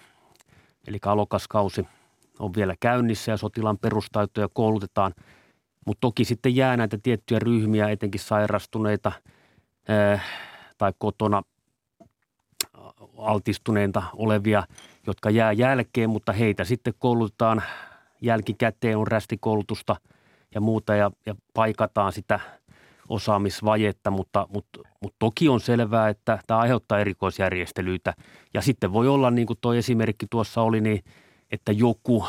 Eli alokaskausi on vielä käynnissä ja sotilaan perustaitoja koulutetaan. Mutta toki sitten jää näitä tiettyjä ryhmiä, etenkin sairastuneita eh, tai kotona altistuneita olevia, jotka jää jälkeen, mutta heitä sitten koulutetaan jälkikäteen, on rästikoulutusta – ja muuta ja, ja paikataan sitä osaamisvajetta, mutta, mutta, mutta toki on selvää, että tämä aiheuttaa erikoisjärjestelyitä. Ja sitten voi olla, niin kuin tuo esimerkki tuossa oli, niin että joku,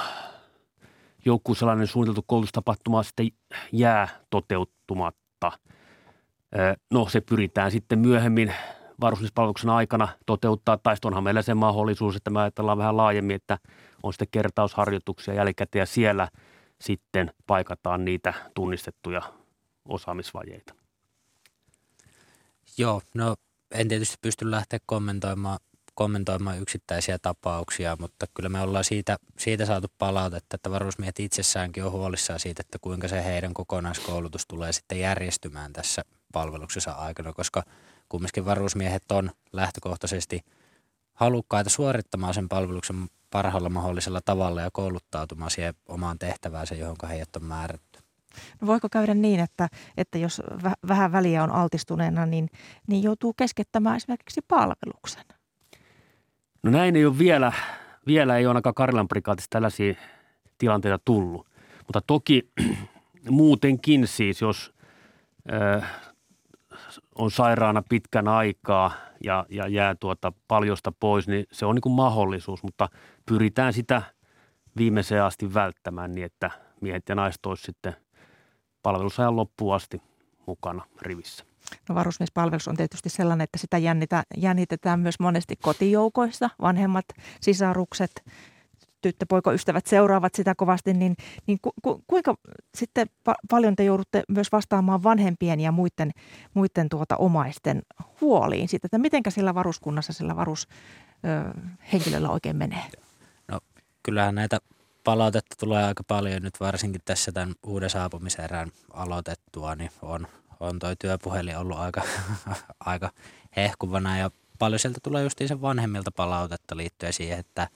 joku sellainen suunniteltu koulutustapahtuma sitten jää toteutumatta. No se pyritään sitten myöhemmin varusmiespalveluksen aikana toteuttaa, tai onhan meillä se mahdollisuus, että me ajatellaan vähän laajemmin, että on sitten kertausharjoituksia jälkikäteen ja siellä – sitten paikataan niitä tunnistettuja osaamisvajeita? Joo, no en tietysti pysty lähteä kommentoimaan kommentoimaan yksittäisiä tapauksia, mutta kyllä me ollaan siitä, siitä saatu palautetta, että varusmiehet itsessäänkin on huolissaan siitä, että kuinka se heidän kokonaiskoulutus tulee sitten järjestymään tässä palveluksessa aikana, koska kumminkin varusmiehet on lähtökohtaisesti halukkaita suorittamaan sen palveluksen parhaalla mahdollisella tavalla ja kouluttautumaan siihen omaan tehtäväänsä, johon heidät on määrätty. No voiko käydä niin, että, että jos vähän väliä on altistuneena, niin, niin joutuu keskettämään esimerkiksi palveluksen? No näin ei ole vielä, vielä ei ole ainakaan Karjalan prikaatissa tällaisia tilanteita tullut. Mutta toki muutenkin siis, jos ö, on sairaana pitkän aikaa ja, ja jää tuota paljosta pois, niin se on niin kuin mahdollisuus, mutta pyritään sitä viimeiseen asti välttämään niin, että miehet ja naiset olisivat sitten palvelusajan loppuun asti mukana rivissä. No varusmiespalvelus on tietysti sellainen, että sitä jännitä, jännitetään myös monesti kotijoukoissa. Vanhemmat, sisarukset, tyttöpoikoystävät seuraavat sitä kovasti, niin, niin ku, ku, kuinka sitten pa- paljon te joudutte myös vastaamaan vanhempien ja muiden, muiden tuota omaisten huoliin siitä, että mitenkä sillä varuskunnassa sillä varushenkilöllä oikein menee? No kyllähän näitä palautetta tulee aika paljon nyt varsinkin tässä tämän uuden saapumiserään aloitettua, niin on on toi työpuhelin ollut aika, aika hehkuvana ja paljon sieltä tulee justiin sen vanhemmilta palautetta liittyen siihen, että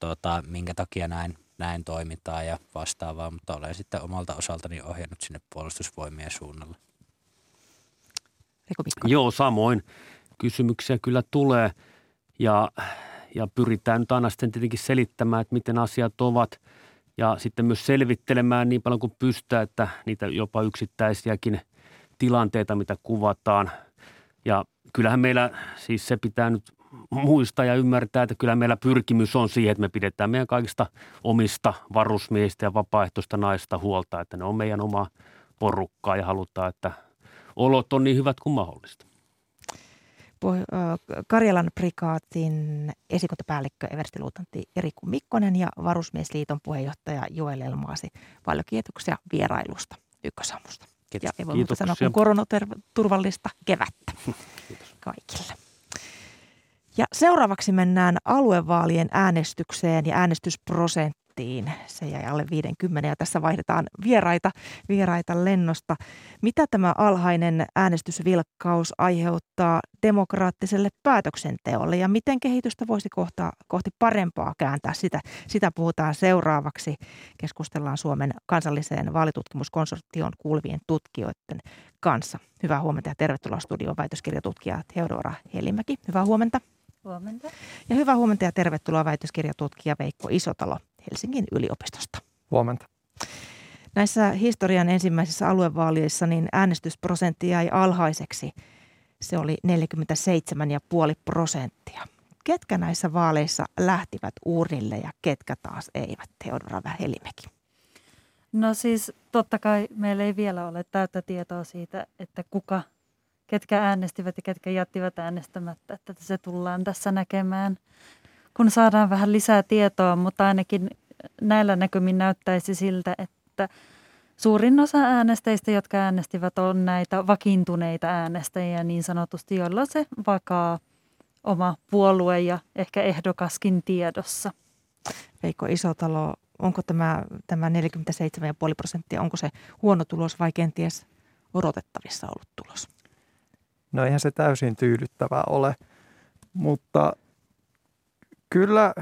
tota, minkä takia näin, näin toimitaan ja vastaavaa, mutta olen sitten omalta osaltani ohjannut sinne puolustusvoimien suunnalla. Joo, samoin kysymyksiä kyllä tulee ja, ja pyritään nyt aina sitten tietenkin selittämään, että miten asiat ovat ja sitten myös selvittelemään niin paljon kuin pystytään, että niitä jopa yksittäisiäkin tilanteita, mitä kuvataan. Ja kyllähän meillä, siis se pitää nyt muistaa ja ymmärtää, että kyllä meillä pyrkimys on siihen, että me pidetään meidän kaikista omista varusmiehistä ja vapaaehtoista naista huolta, että ne on meidän oma porukkaa ja halutaan, että olot on niin hyvät kuin mahdollista. Karjalan prikaatin esikuntapäällikkö everstiluutantti Eriku Mikkonen ja Varusmiesliiton puheenjohtaja Joel Elmaasi. Paljon kiitoksia vierailusta Ykkösaamusta. Kiitos. Ja ei voi muuta sanoa kuin koronaturvallista kevättä Kiitos. kaikille. Ja seuraavaksi mennään aluevaalien äänestykseen ja äänestysprosenttiin prosenttiin. Se jäi alle 50 ja tässä vaihdetaan vieraita, vieraita lennosta. Mitä tämä alhainen äänestysvilkkaus aiheuttaa demokraattiselle päätöksenteolle ja miten kehitystä voisi kohta, kohti parempaa kääntää? Sitä, sitä puhutaan seuraavaksi. Keskustellaan Suomen kansalliseen vaalitutkimuskonsortioon kuuluvien tutkijoiden kanssa. Hyvää huomenta ja tervetuloa studioon väitöskirjatutkija Theodora Helimäki. Hyvää huomenta. Huomenta. Ja hyvää huomenta ja tervetuloa väitöskirjatutkija Veikko Isotalo Helsingin yliopistosta. Huomenta. Näissä historian ensimmäisissä aluevaaleissa niin äänestysprosentti jäi alhaiseksi. Se oli 47,5 prosenttia. Ketkä näissä vaaleissa lähtivät uurnille ja ketkä taas eivät, Teodora Vähelimäki? No siis totta kai meillä ei vielä ole täyttä tietoa siitä, että kuka, ketkä äänestivät ja ketkä jättivät äänestämättä. Että se tullaan tässä näkemään kun saadaan vähän lisää tietoa, mutta ainakin näillä näkymin näyttäisi siltä, että suurin osa äänestäjistä, jotka äänestivät, on näitä vakiintuneita äänestäjiä niin sanotusti, joilla se vakaa oma puolue ja ehkä ehdokaskin tiedossa. Veikko Isotalo, onko tämä, tämä 47,5 prosenttia, onko se huono tulos vai kenties odotettavissa ollut tulos? No eihän se täysin tyydyttävää ole, mutta kyllä,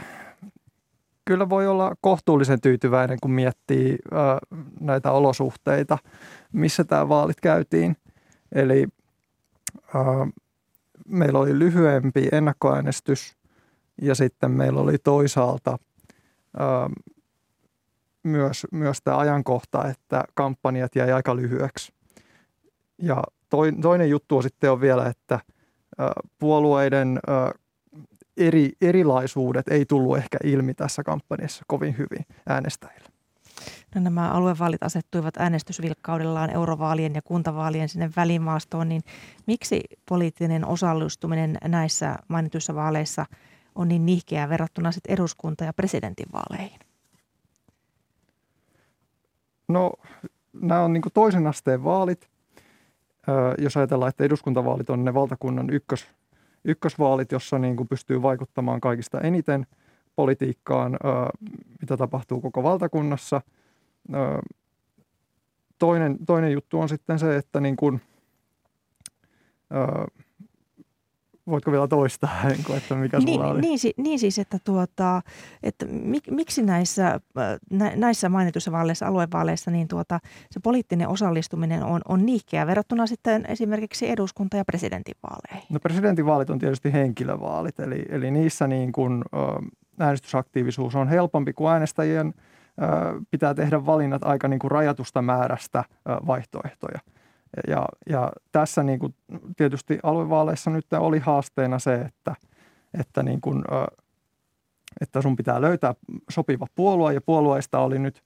kyllä voi olla kohtuullisen tyytyväinen, kun miettii ö, näitä olosuhteita, missä tämä vaalit käytiin. Eli ö, meillä oli lyhyempi ennakkoäänestys ja sitten meillä oli toisaalta ö, myös, myös tämä ajankohta, että kampanjat jäi aika lyhyeksi. Ja toinen juttu on sitten on vielä, että puolueiden eri, erilaisuudet ei tullut ehkä ilmi tässä kampanjassa kovin hyvin äänestäjille. No nämä aluevaalit asettuivat äänestysvilkkaudellaan eurovaalien ja kuntavaalien sinne välimaastoon, niin miksi poliittinen osallistuminen näissä mainituissa vaaleissa on niin nihkeää verrattuna sitten eduskunta- ja presidentinvaaleihin? No nämä on niin toisen asteen vaalit. Jos ajatellaan, että eduskuntavaalit on ne valtakunnan ykkös, ykkösvaalit, jossa niin kuin pystyy vaikuttamaan kaikista eniten politiikkaan, mitä tapahtuu koko valtakunnassa. Toinen, toinen juttu on sitten se, että niin kuin, Voitko vielä toistaa, että mikä niin, sulla oli? Niin, niin siis, että, tuota, että mik, miksi näissä, näissä mainituissa vaaleissa, aluevaaleissa, niin tuota, se poliittinen osallistuminen on, on niihkeä verrattuna sitten esimerkiksi eduskunta- ja presidentinvaaleihin? No presidentinvaalit on tietysti henkilövaalit, eli, eli niissä niin kuin, äänestysaktiivisuus on helpompi kuin äänestäjien pitää tehdä valinnat aika niin kuin rajatusta määrästä vaihtoehtoja – ja, ja tässä niin kuin tietysti aluevaaleissa nyt oli haasteena se, että, että, niin kuin, että sun pitää löytää sopiva puolue ja puolueista oli nyt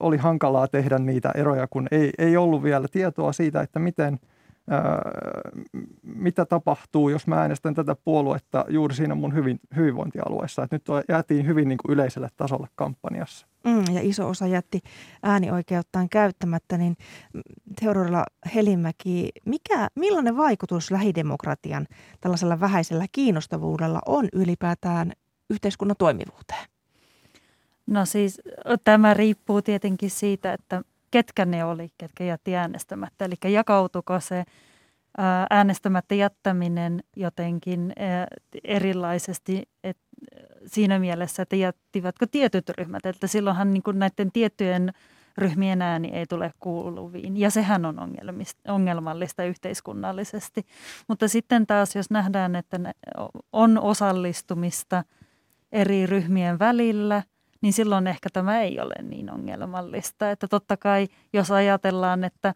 oli hankalaa tehdä niitä eroja, kun ei, ei ollut vielä tietoa siitä, että miten, mitä tapahtuu, jos mä äänestän tätä puoluetta juuri siinä mun hyvin, hyvinvointialueessa. Että nyt jäätiin hyvin niin kuin yleiselle tasolle kampanjassa. Mm, ja iso osa jätti äänioikeuttaan käyttämättä, niin Teodorilla Helimäki, mikä, millainen vaikutus lähidemokratian tällaisella vähäisellä kiinnostavuudella on ylipäätään yhteiskunnan toimivuuteen? No siis tämä riippuu tietenkin siitä, että ketkä ne oli, ketkä jätti äänestämättä. Eli jakautuko se äänestämättä jättäminen jotenkin erilaisesti että siinä mielessä, että jättivätkö tietyt ryhmät. Että silloinhan niin kuin näiden tiettyjen ryhmien ääni ei tule kuuluviin. Ja sehän on ongelmallista yhteiskunnallisesti. Mutta sitten taas, jos nähdään, että on osallistumista eri ryhmien välillä, niin silloin ehkä tämä ei ole niin ongelmallista. Että totta kai, jos ajatellaan, että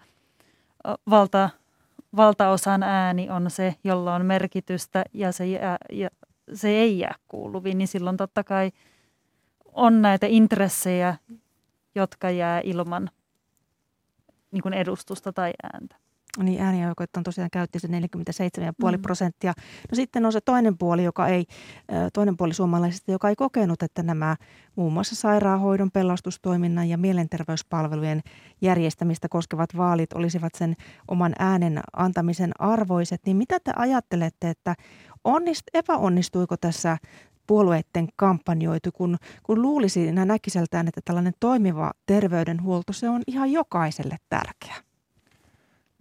valta, valtaosan ääni on se, jolla on merkitystä ja se jää, ja se ei jää kuuluviin, niin silloin totta kai on näitä intressejä, jotka jää ilman niin kuin edustusta tai ääntä. Niin äänioikeutta on tosiaan käytti se 47,5 mm. prosenttia. No sitten on se toinen puoli, joka ei, toinen puoli suomalaisista, joka ei kokenut, että nämä muun muassa sairaanhoidon, pelastustoiminnan ja mielenterveyspalvelujen järjestämistä koskevat vaalit olisivat sen oman äänen antamisen arvoiset. Niin mitä te ajattelette, että onnist, epäonnistuiko tässä puolueiden kampanjoitu, kun, kun luulisi näin näkiseltään, että tällainen toimiva terveydenhuolto, se on ihan jokaiselle tärkeä?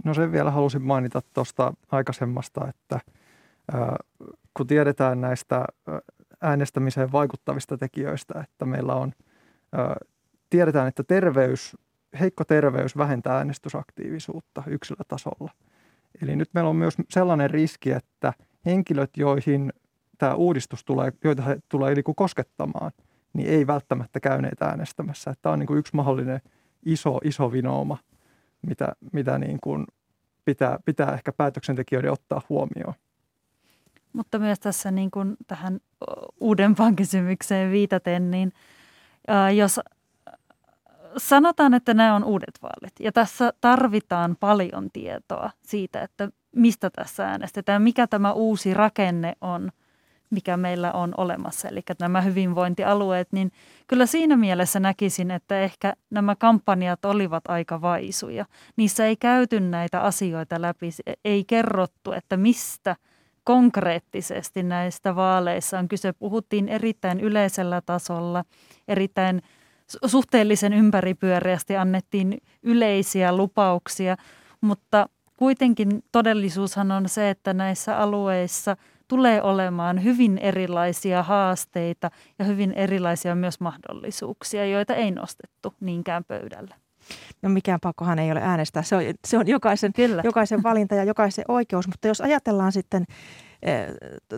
No sen vielä halusin mainita tuosta aikaisemmasta, että kun tiedetään näistä äänestämiseen vaikuttavista tekijöistä, että meillä on, ää, tiedetään, että terveys, heikko terveys vähentää äänestysaktiivisuutta yksilötasolla. Eli nyt meillä on myös sellainen riski, että henkilöt, joihin tämä uudistus tulee, joita he tulee niin koskettamaan, niin ei välttämättä käyneet äänestämässä. Tämä on niin kuin yksi mahdollinen iso, iso vinooma – mitä, mitä niin kuin pitää, pitää ehkä päätöksentekijöiden ottaa huomioon. Mutta myös tässä niin kuin tähän uudempaan kysymykseen viitaten, niin jos sanotaan, että nämä on uudet vaalit ja tässä tarvitaan paljon tietoa siitä, että mistä tässä äänestetään, mikä tämä uusi rakenne on – mikä meillä on olemassa, eli nämä hyvinvointialueet, niin kyllä siinä mielessä näkisin, että ehkä nämä kampanjat olivat aika vaisuja. Niissä ei käyty näitä asioita läpi, ei kerrottu, että mistä konkreettisesti näistä vaaleissa on kyse. Puhuttiin erittäin yleisellä tasolla, erittäin suhteellisen ympäripyöreästi annettiin yleisiä lupauksia, mutta kuitenkin todellisuushan on se, että näissä alueissa – tulee olemaan hyvin erilaisia haasteita ja hyvin erilaisia myös mahdollisuuksia, joita ei nostettu niinkään pöydälle. No mikään pakkohan ei ole äänestää. Se on, se on jokaisen, jokaisen valinta ja jokaisen oikeus. Mutta jos ajatellaan sitten eh,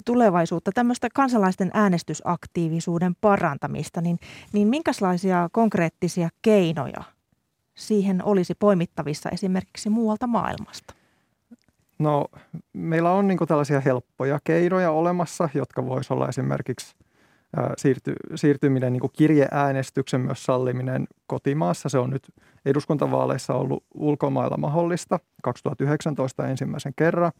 tulevaisuutta, tämmöistä kansalaisten äänestysaktiivisuuden parantamista, niin, niin minkälaisia konkreettisia keinoja siihen olisi poimittavissa esimerkiksi muualta maailmasta? No meillä on niin tällaisia helppoja keinoja olemassa, jotka voisi olla esimerkiksi siirty, siirtyminen niin kirjeäänestyksen myös salliminen kotimaassa. Se on nyt eduskuntavaaleissa ollut ulkomailla mahdollista 2019 ensimmäisen kerran.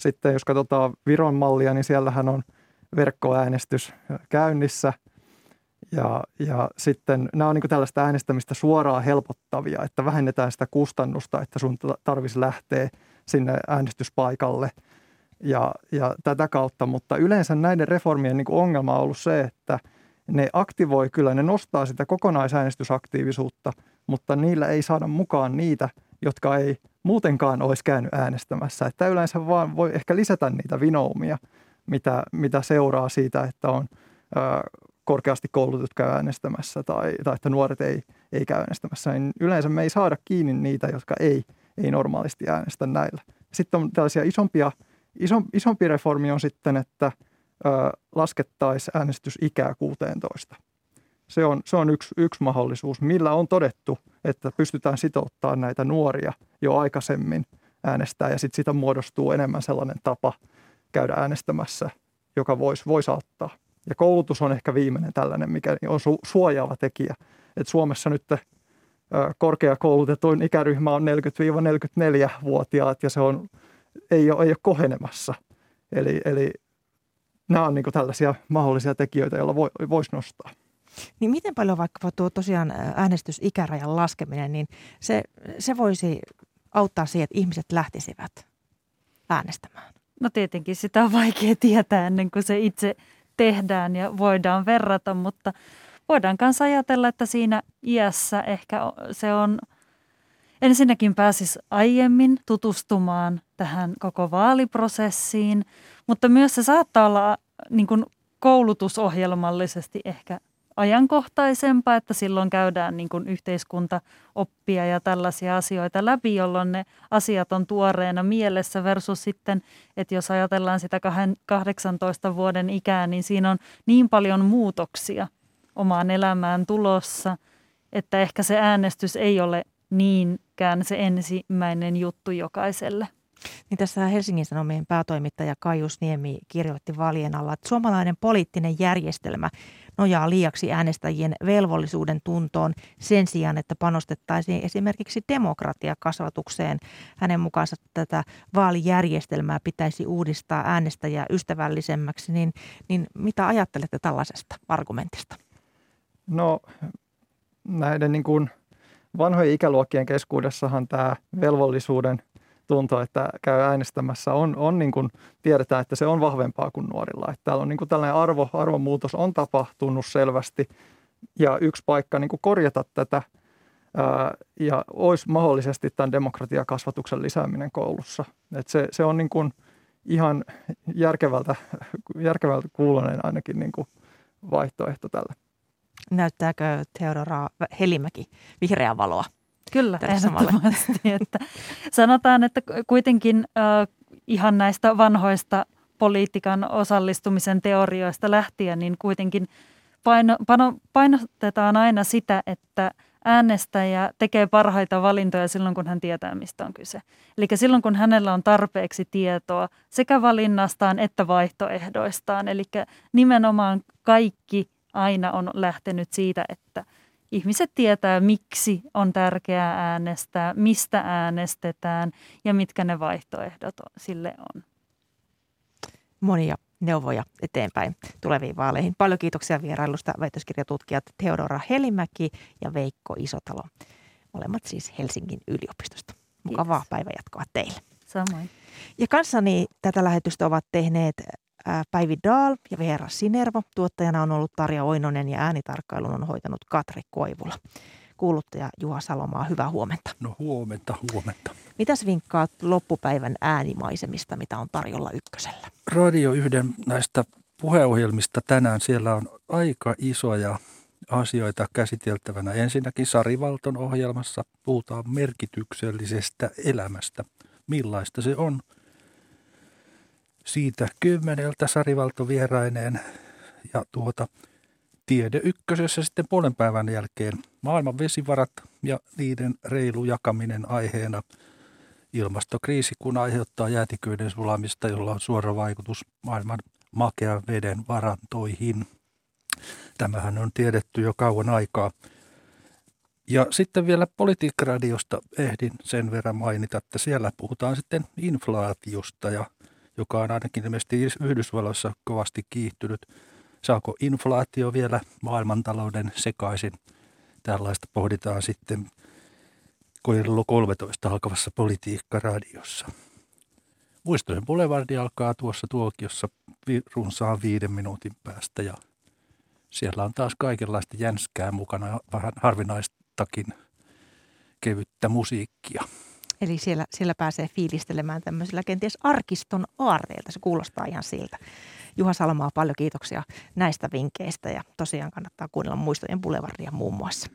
Sitten jos katsotaan Viron mallia, niin siellähän on verkkoäänestys käynnissä. Ja, ja sitten nämä on niin tällaista äänestämistä suoraan helpottavia, että vähennetään sitä kustannusta, että sun tarvitsisi lähteä – sinne äänestyspaikalle. ja, ja tätä kautta, mutta yleensä näiden reformien niin kuin ongelma on ollut se, että ne aktivoi kyllä, ne nostaa sitä kokonaisäänestysaktiivisuutta, mutta niillä ei saada mukaan niitä, jotka ei muutenkaan olisi käynyt äänestämässä. Että yleensä vaan voi ehkä lisätä niitä vinoumia, mitä, mitä seuraa siitä, että on ö, korkeasti koulutut käy äänestämässä tai, tai että nuoret ei, ei käy äänestämässä. Niin yleensä me ei saada kiinni niitä, jotka ei, ei normaalisti äänestä näillä. Sitten on tällaisia isompia, iso, isompi reformi on sitten, että ö, laskettaisiin äänestysikää 16. Se on, se on yksi, yksi mahdollisuus, millä on todettu, että pystytään sitouttaa näitä nuoria jo aikaisemmin äänestää ja sitten siitä muodostuu enemmän sellainen tapa käydä äänestämässä, joka voisi vois auttaa. Ja koulutus on ehkä viimeinen tällainen, mikä on su- suojaava tekijä. Et Suomessa nyt korkeakoulutetuin ikäryhmä on 40-44-vuotiaat ja se on, ei, ole, ei ole kohenemassa. Eli, eli nämä on niin tällaisia mahdollisia tekijöitä, joilla voi, voisi nostaa. Niin miten paljon vaikka tuo tosiaan äänestysikärajan laskeminen, niin se, se voisi auttaa siihen, että ihmiset lähtisivät äänestämään? No tietenkin sitä on vaikea tietää ennen kuin se itse tehdään ja voidaan verrata, mutta voidaan myös ajatella, että siinä iässä ehkä se on ensinnäkin pääsis aiemmin tutustumaan tähän koko vaaliprosessiin, mutta myös se saattaa olla niin kuin koulutusohjelmallisesti ehkä ajankohtaisempaa, että silloin käydään niin kuin yhteiskuntaoppia ja tällaisia asioita läpi, jolloin ne asiat on tuoreena mielessä versus sitten, että jos ajatellaan sitä 18 vuoden ikää, niin siinä on niin paljon muutoksia omaan elämään tulossa, että ehkä se äänestys ei ole niinkään se ensimmäinen juttu jokaiselle. Niin tässä Helsingin Sanomien päätoimittaja Kaius Niemi kirjoitti vaalien alla, että suomalainen poliittinen järjestelmä nojaa liiaksi äänestäjien velvollisuuden tuntoon sen sijaan, että panostettaisiin esimerkiksi demokratiakasvatukseen. Hänen mukaansa tätä vaalijärjestelmää pitäisi uudistaa äänestäjää ystävällisemmäksi. Niin, niin mitä ajattelette tällaisesta argumentista? No näiden niin kuin vanhojen ikäluokkien keskuudessahan tämä velvollisuuden tunto, että käy äänestämässä, on, on niin kuin, tiedetään, että se on vahvempaa kuin nuorilla. Että täällä on niin kuin tällainen arvo, arvomuutos on tapahtunut selvästi ja yksi paikka niin kuin korjata tätä ää, ja olisi mahdollisesti tämän demokratiakasvatuksen lisääminen koulussa. Että se, se on niin kuin ihan järkevältä, järkevältä kuulonen ainakin niin kuin vaihtoehto tällä. Näyttääkö Theodora Helimäki vihreää valoa? Kyllä, ehdottomasti. että sanotaan, että kuitenkin äh, ihan näistä vanhoista politiikan osallistumisen teorioista lähtien, niin kuitenkin paino, pano, painotetaan aina sitä, että äänestäjä tekee parhaita valintoja silloin, kun hän tietää, mistä on kyse. Eli silloin, kun hänellä on tarpeeksi tietoa sekä valinnastaan että vaihtoehdoistaan. Eli nimenomaan kaikki aina on lähtenyt siitä, että – ihmiset tietää, miksi on tärkeää äänestää, mistä äänestetään ja mitkä ne vaihtoehdot sille on. Monia neuvoja eteenpäin tuleviin vaaleihin. Paljon kiitoksia vierailusta väitöskirjatutkijat Theodora Helimäki ja Veikko Isotalo. Molemmat siis Helsingin yliopistosta. Mukavaa päivänjatkoa teille. Samoin. Ja kanssani tätä lähetystä ovat tehneet Päivi Daal ja Veera Sinervo. Tuottajana on ollut Tarja Oinonen ja äänitarkkailun on hoitanut Katri Koivula. Kuuluttaja Juha Salomaa, hyvää huomenta. No huomenta, huomenta. Mitäs vinkkaat loppupäivän äänimaisemista, mitä on tarjolla ykkösellä? Radio yhden näistä puheohjelmista tänään siellä on aika isoja asioita käsiteltävänä. Ensinnäkin Sari Valton ohjelmassa puhutaan merkityksellisestä elämästä. Millaista se on – siitä kymmeneltä Sarivalto vieraineen ja tuota Tiede ykkösessä sitten puolen päivän jälkeen maailman vesivarat ja niiden reilu jakaminen aiheena. Ilmastokriisi, kun aiheuttaa jäätiköiden sulamista, jolla on suora vaikutus maailman makean veden varantoihin. Tämähän on tiedetty jo kauan aikaa. Ja sitten vielä politiikkaradiosta ehdin sen verran mainita, että siellä puhutaan sitten inflaatiosta ja joka on ainakin ilmeisesti Yhdysvalloissa kovasti kiihtynyt. Saako inflaatio vielä maailmantalouden sekaisin? Tällaista pohditaan sitten kello 13 alkavassa politiikkaradiossa. Muistojen Boulevardi alkaa tuossa tuokiossa runsaan viiden minuutin päästä ja siellä on taas kaikenlaista jänskää mukana, vähän harvinaistakin kevyttä musiikkia. Eli siellä, siellä pääsee fiilistelemään tämmöisellä kenties arkiston aarteilta. Se kuulostaa ihan siltä. Juha Salmaa, paljon kiitoksia näistä vinkkeistä ja tosiaan kannattaa kuunnella muistojen Boulevardia muun muassa.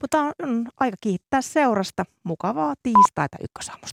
Mutta on, on aika kiittää seurasta. Mukavaa tiistaita ykkösaamusta.